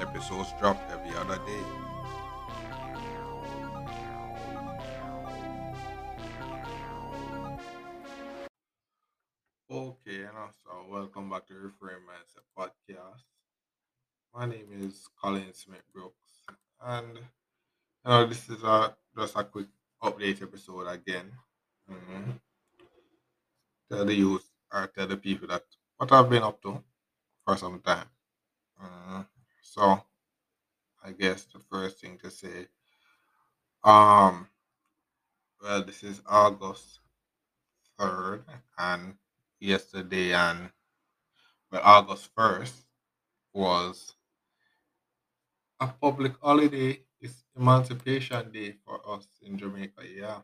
Episodes drop every other day. Okay, and also welcome back to Reframe Mindset Podcast. My name is Colin Smith Brooks, and you know this is a just a quick update episode again. Mhm. Tell the youth or tell the people that what I've been up to for some time. Mhm. So I guess the first thing to say, um, well, this is August third, and yesterday and well, August first was a public holiday. It's Emancipation Day for us in Jamaica. Yeah.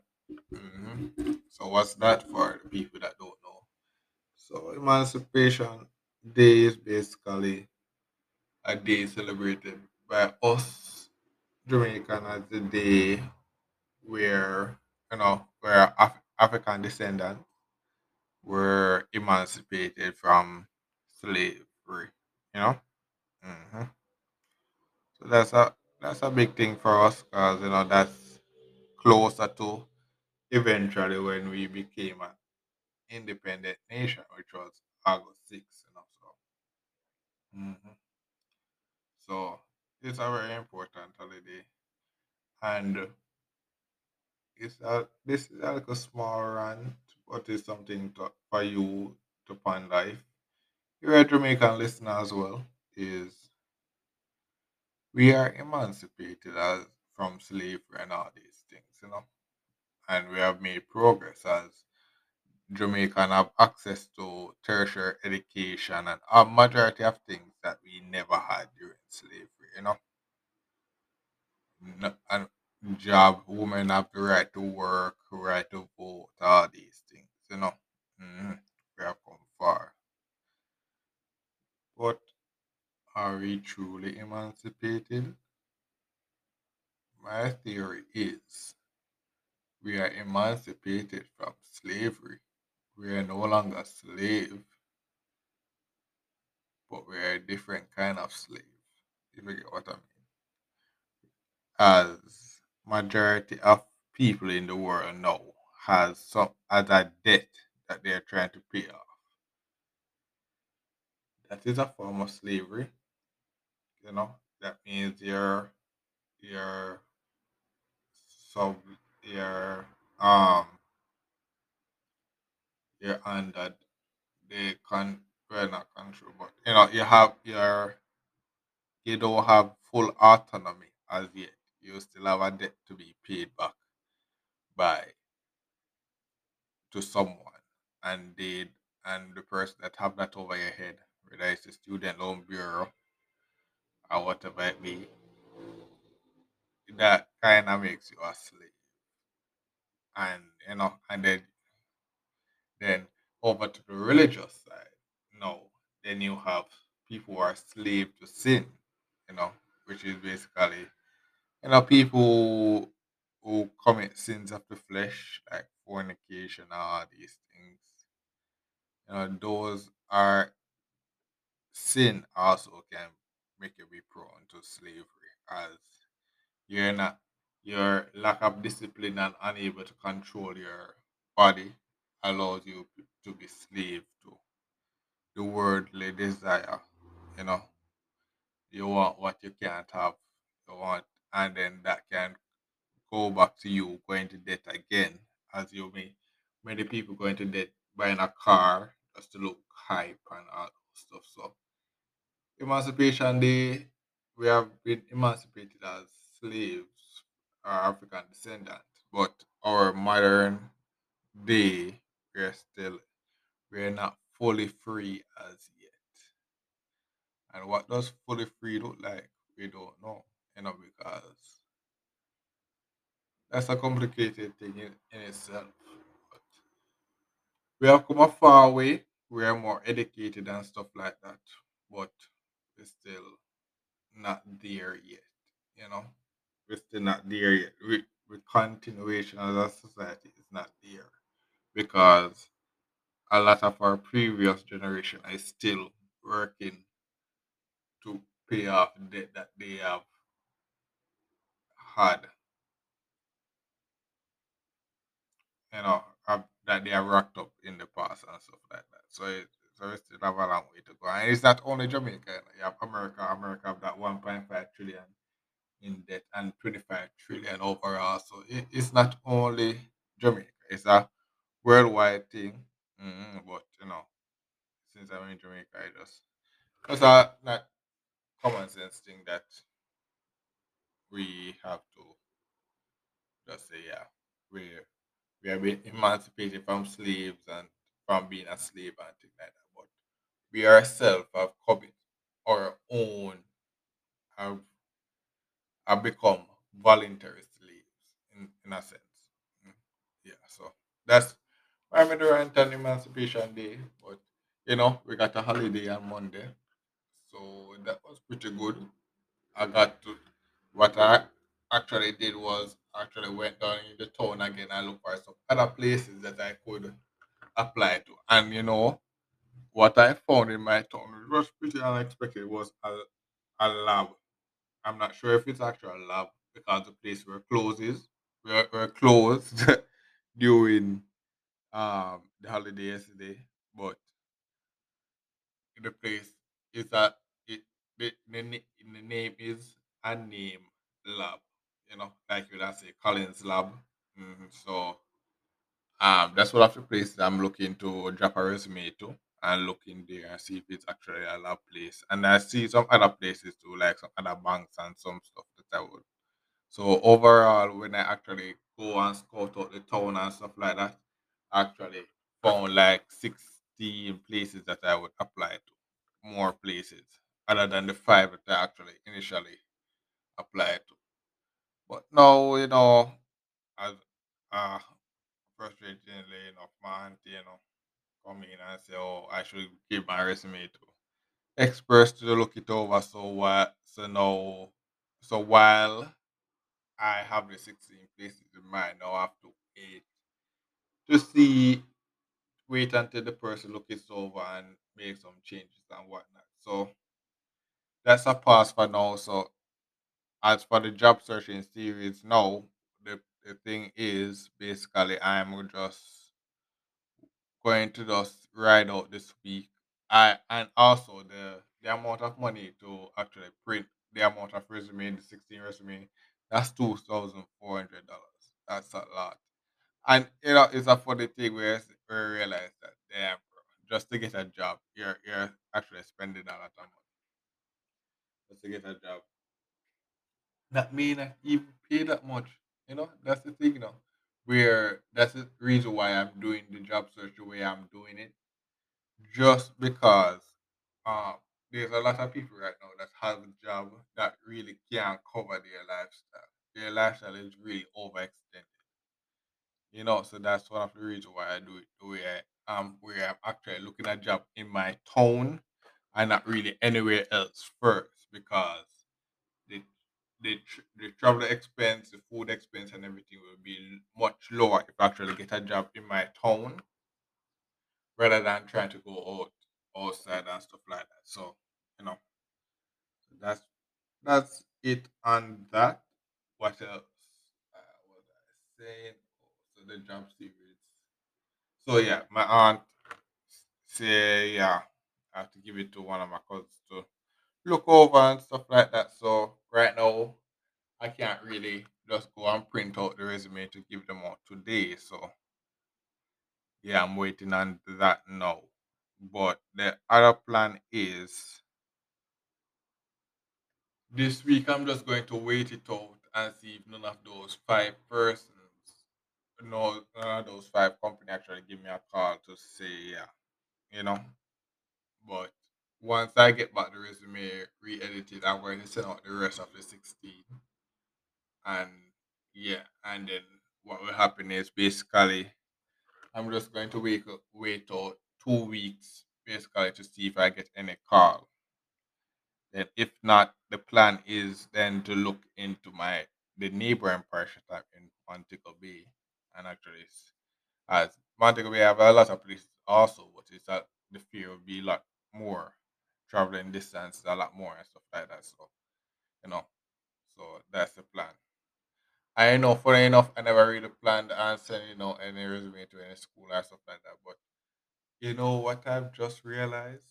hmm So what's that for the people that don't know? So Emancipation Day is basically a day celebrated by us Jamaican as the day where you know where Af- African descendants were emancipated from slavery. You know. hmm So that's a that's a big thing for us because you know that's closer to eventually when we became an independent nation, which was August 6th. You know, so mhm. So it's a very important holiday, and it's a this is like a small rant, but it's something to, for you to ponder. life. you're a Jamaican listener as well, is we are emancipated as from slavery and all these things, you know, and we have made progress as Jamaican have access to tertiary education and a majority of things that we never had during slavery, you know. N- And job, women have the right to work, right to vote, all these things, you know. Mhm. We have come far. But are we truly emancipated? My theory is we are emancipated from slavery. We are no longer slave, but we are a different kind of slave. If you get what I mean. as majority of people in the world now has some as a debt that they are trying to pay off. That is a form of slavery, you know. That means you're you're sub you're um you're under the con well not control, but you know you have your you don't have full autonomy as yet. You still have a debt to be paid back by to someone and they and the person that have that over your head, whether it's the student loan bureau or whatever it be, that kind of makes you a slave. And you know, and then then over to the religious side, no, then you have people who are slave to sin, you know, which is basically you know people who commit sins of the flesh like fornication, all these things. You know, those are sin also can make you be prone to slavery as you're not your lack of discipline and unable to control your body allows you to be slave to the worldly desire uh, you know you want what you can't have you want and then that can go back to you going to debt again as you may many people going to debt buying a car just to look hype and all stuff so. Emancipation Day, we have been emancipated as slaves, our African descendants, but our modern day, we're still we're not fully free as yet. And what does fully free look like? We don't know. you know, because that's a complicated thing in, in itself. But we have come a far way. We are more educated and stuff like that, but we're still not there yet. You know, we're still not there yet. We, we continuation as a society is not there because a lot of our previous generation is still working to pay off debt that they have had, you know, have, that they have racked up in the past and stuff like that. So, it, so we still have a long way to go. And it's not only Jamaica. You, have America. America have that 1.5 trillion in debt and 25 trillion overall. So it, it's not only Jamaica. It's a worldwide thing. Mm But you know, since I'm in Jamaica, I just it's a not common sense thing that we have to just say, yeah, we we have been emancipated from slaves and from being a slave and things like that. But we ourselves have come our own have, have become voluntary slaves in, in a sense. Mm. Yeah, so that's I'm in the rant on Emancipation Day. But you know, we got a holiday on Monday. So that was pretty good. I got to what I actually did was actually went down in the town again and looked for some other places that I could apply to. And you know what I found in my town, which was pretty unexpected, was a, a lab. I'm not sure if it's actually a lab because the place were closes were, were closed during um the holiday yesterday, but the place is a it the, the, the name is a name lab. You know, like you would say Collins Lab. Mhm, So um that's one of the places I'm looking to drop a resume to and look in there and see if it's actually a lab place. And I see some other places too, like some other banks and some stuff that I would. So overall, when I actually go and scout out the town and stuff like that, actually found like 16 places that I would apply to. More places other than the five that I actually initially applied to. But now, you know, as uh frustratingly enough, my auntie, you know, come in and say, Oh, I should give my resume to experts to look it over. So what so now so while I have the 16 places in mind, now I have to wait to see wait until the person look it over and make some changes and whatnot. So that's a pass for now. So as for the job searching series, now the, the thing is basically I'm just going to just ride out this week. I and also the the amount of money to actually print the amount of resume, the 16 resume, that's two thousand four hundred dollars. That's a lot. And you know, it's a funny thing where, you realize that damn bro, just to get a job, you're you're actually spending a lot of money just to get a job. That may not even pay that much. You know, that's the thing, you know. Where that's the reason why I'm doing the job search the way I'm doing it. Just because um there's a lot of people right now that have a job that really can't cover their lifestyle. Their lifestyle is really overextended. You know, so that's one of the reasons why I do it the way I am, where I'm actually looking at job in my town and not really anywhere else first because the the the travel expense, the food expense, and everything will be much lower if I actually get a job in my town rather than trying to go out outside and stuff like that. So you know that's that's it on that. What else? Uh, was I saying? Oh, so the job series. So yeah, my aunt say yeah, I have to give it to one of my cousins to look over and stuff like that. So right now I can't really just go and print out the resume to give them out today. So yeah, I'm waiting on that now. But the other plan is this week I'm just going to wait it out and see if none of those five persons, no, none of those five company actually give me a call to say yeah, you know. But once I get back the resume re-edited, I'm going to send out the rest of the 16. And yeah, and then what will happen is basically I'm just going to wait wait out two weeks basically to see if I get any call. Then if not, the plan is then to look into my the neighboring that I'm in Montego Bay and actually s- as Montego Bay have a lot of places also, but it's that the fear will be a lot more traveling distance a lot more and stuff like that. So you know, so that's the plan. I know, funny enough, I never really planned on sending you know any resume to any school or stuff like that. But you know what I've just realized?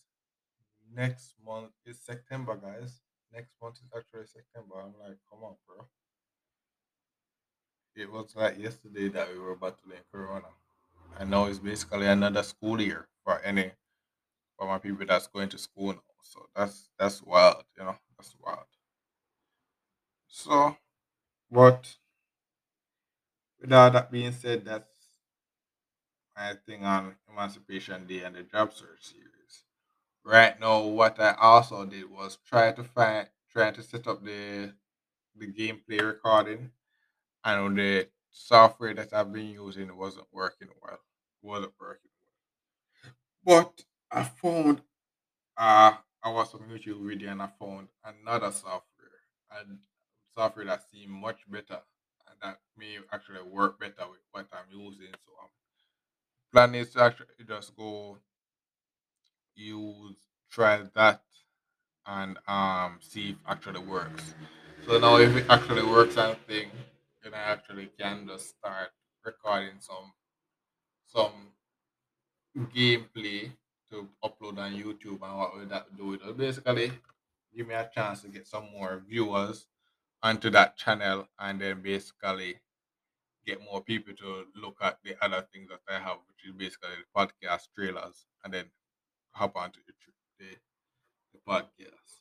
Next month is September, guys. Next month is actually September. I'm like, come on, bro. It was like yesterday that we were battling Corona, and now it's basically another school year for any for my people that's going to school now. So that's that's wild, you know. That's wild. So, but with all that being said, that's my thing on Emancipation Day and the job search series. Right now, what I also did was try to find, trying to set up the the gameplay recording, and the software that I've been using wasn't working well. wasn't working well. But I found uh I was on YouTube video and I found another software and software that seemed much better and that may actually work better with what I'm using. So I'm planning to actually just go use try that and um see if actually works. So now if it actually works I thing, then I actually can just start recording some some gameplay to upload on YouTube and what will that do? It'll basically give me a chance to get some more viewers onto that channel and then basically get more people to look at the other things that I have, which is basically the podcast trailers, and then hop onto the, the, the podcast.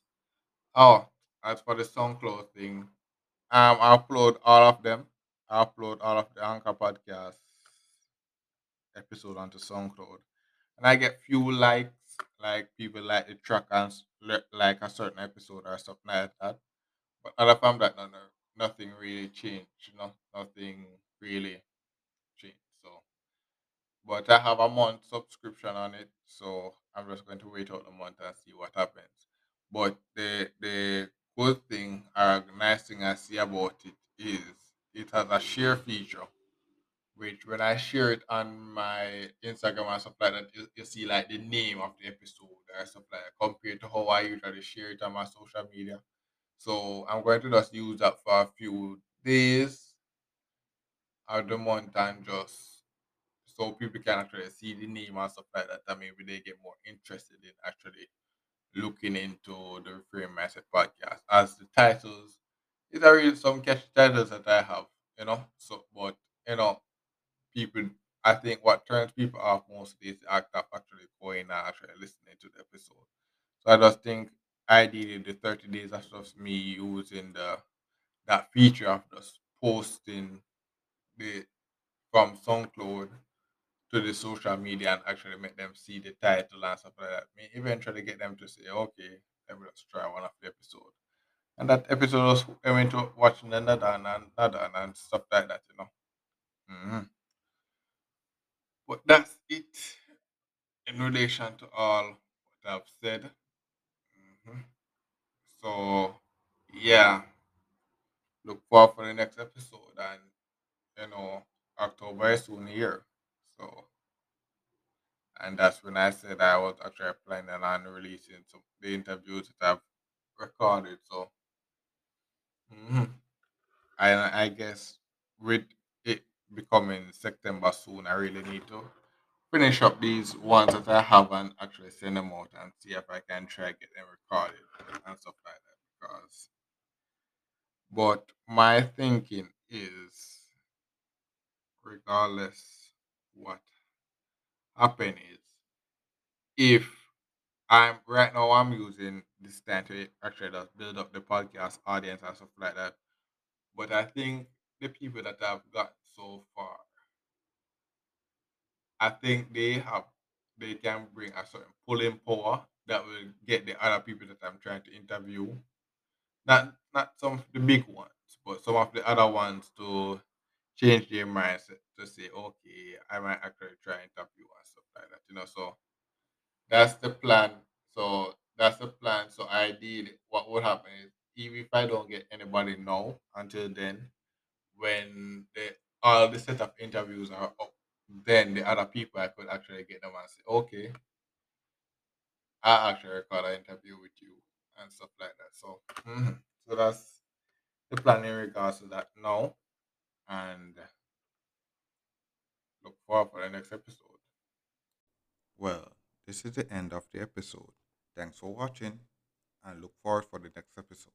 Oh, as for the SoundCloud thing, um, I upload all of them. I upload all of the Anchor podcast episode onto SoundCloud, and I get few likes, like people like the track and like a certain episode or something like that. But other from that, no, no, nothing really changed. Know, nothing really changed. So, but I have a month subscription on it, so I'm just going to wait out the month and see what happens. But the the good thing or nice thing I see about it is it has a share feature which when I share it on my Instagram and stuff like that, you, see like the name of the episode or stuff like that compared to how I usually share it on my social media. So I'm going to just use that for a few days of the month and just so people can actually see the name and stuff like that and maybe they get more interested in actually looking into the Reframe Mindset podcast as the titles these are really some catchy titles that I have, you know. So but you know people I think what turns people off mostly is the act of actually going and actually listening to the episode. So I just think ideally the 30 days of just me using the that feature of just posting the from SoundCloud to the social media and actually make them see the title and stuff like that. May eventually get them to say, okay, let me just try one of the episode. And that episode was I went to watching another and another and stuff like that, you know. Mhm. But that's it in relation to all what I've said. Mhm. So yeah, look forward for the next episode, and you know October is soon here. So and that's when I said I was actually planning on releasing some the interviews that I've recorded. So mhm. I I guess with it becoming September soon, I really need to finish up these ones that I have and actually send them out and see if I can try get them recorded and stuff like that. Because, but my thinking is, regardless what happen is, if I'm right now, I'm using this time to actually just build up the podcast audience and stuff like that. But I think the people that I've got so far, I think they have they can bring a certain pulling power that will get the other people that I'm trying to interview, not not some of the big ones, but some of the other ones to change their mindset to say, okay, I might actually try and interview and stuff like that, you know. So that's the plan. So that's the plan. So I did what would happen is even if I don't get anybody now until then, when the all the set of interviews are up, then the other people I could actually get them and say, okay, I actually record an interview with you and stuff like that. So mhm. so that's the plan in regards to that now and for the next episode. Well, this is the end of the episode. Thanks for watching and look forward for the next episode.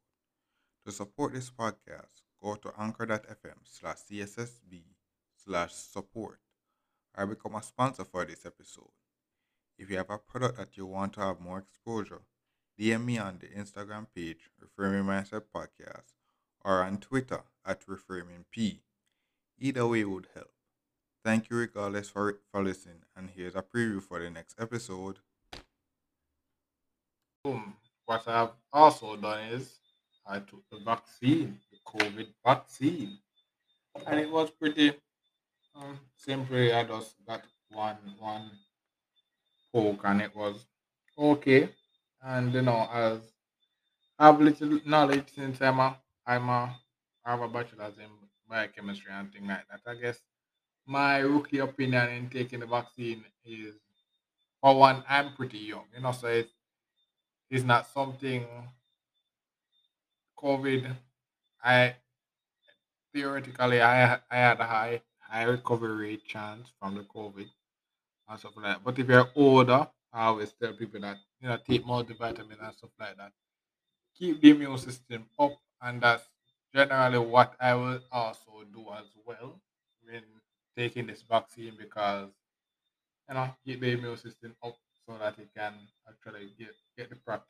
To support this podcast, go to anchor.fm slash CSSB slash support or become a sponsor for this episode. If you have a product that you want to have more exposure, DM me on the Instagram page, Reframing Mindset Podcast, or on Twitter at Reframing P. Either way would help. Thank you regardless for, for listening, and here's a preview for the next episode. Boom. What I've also done is I took the vaccine, the COVID vaccine, and it was pretty um, simple. I just got one one poke, and it was okay. And you know, as I have little knowledge since I'm a I'm a I have a bachelor's in biochemistry and things like that. I guess my rookie opinion in taking the vaccine is for one, I'm pretty young, you know, so it's, it's not something COVID. I theoretically I I had a high high recovery rate chance from the COVID and stuff like that. But if you're older, I always tell people that you know take multivitamin and stuff like that. Keep the immune system up, and that's generally what I will also do as well when taking this vaccine because you know keep the immune system up so that it can actually get get the practice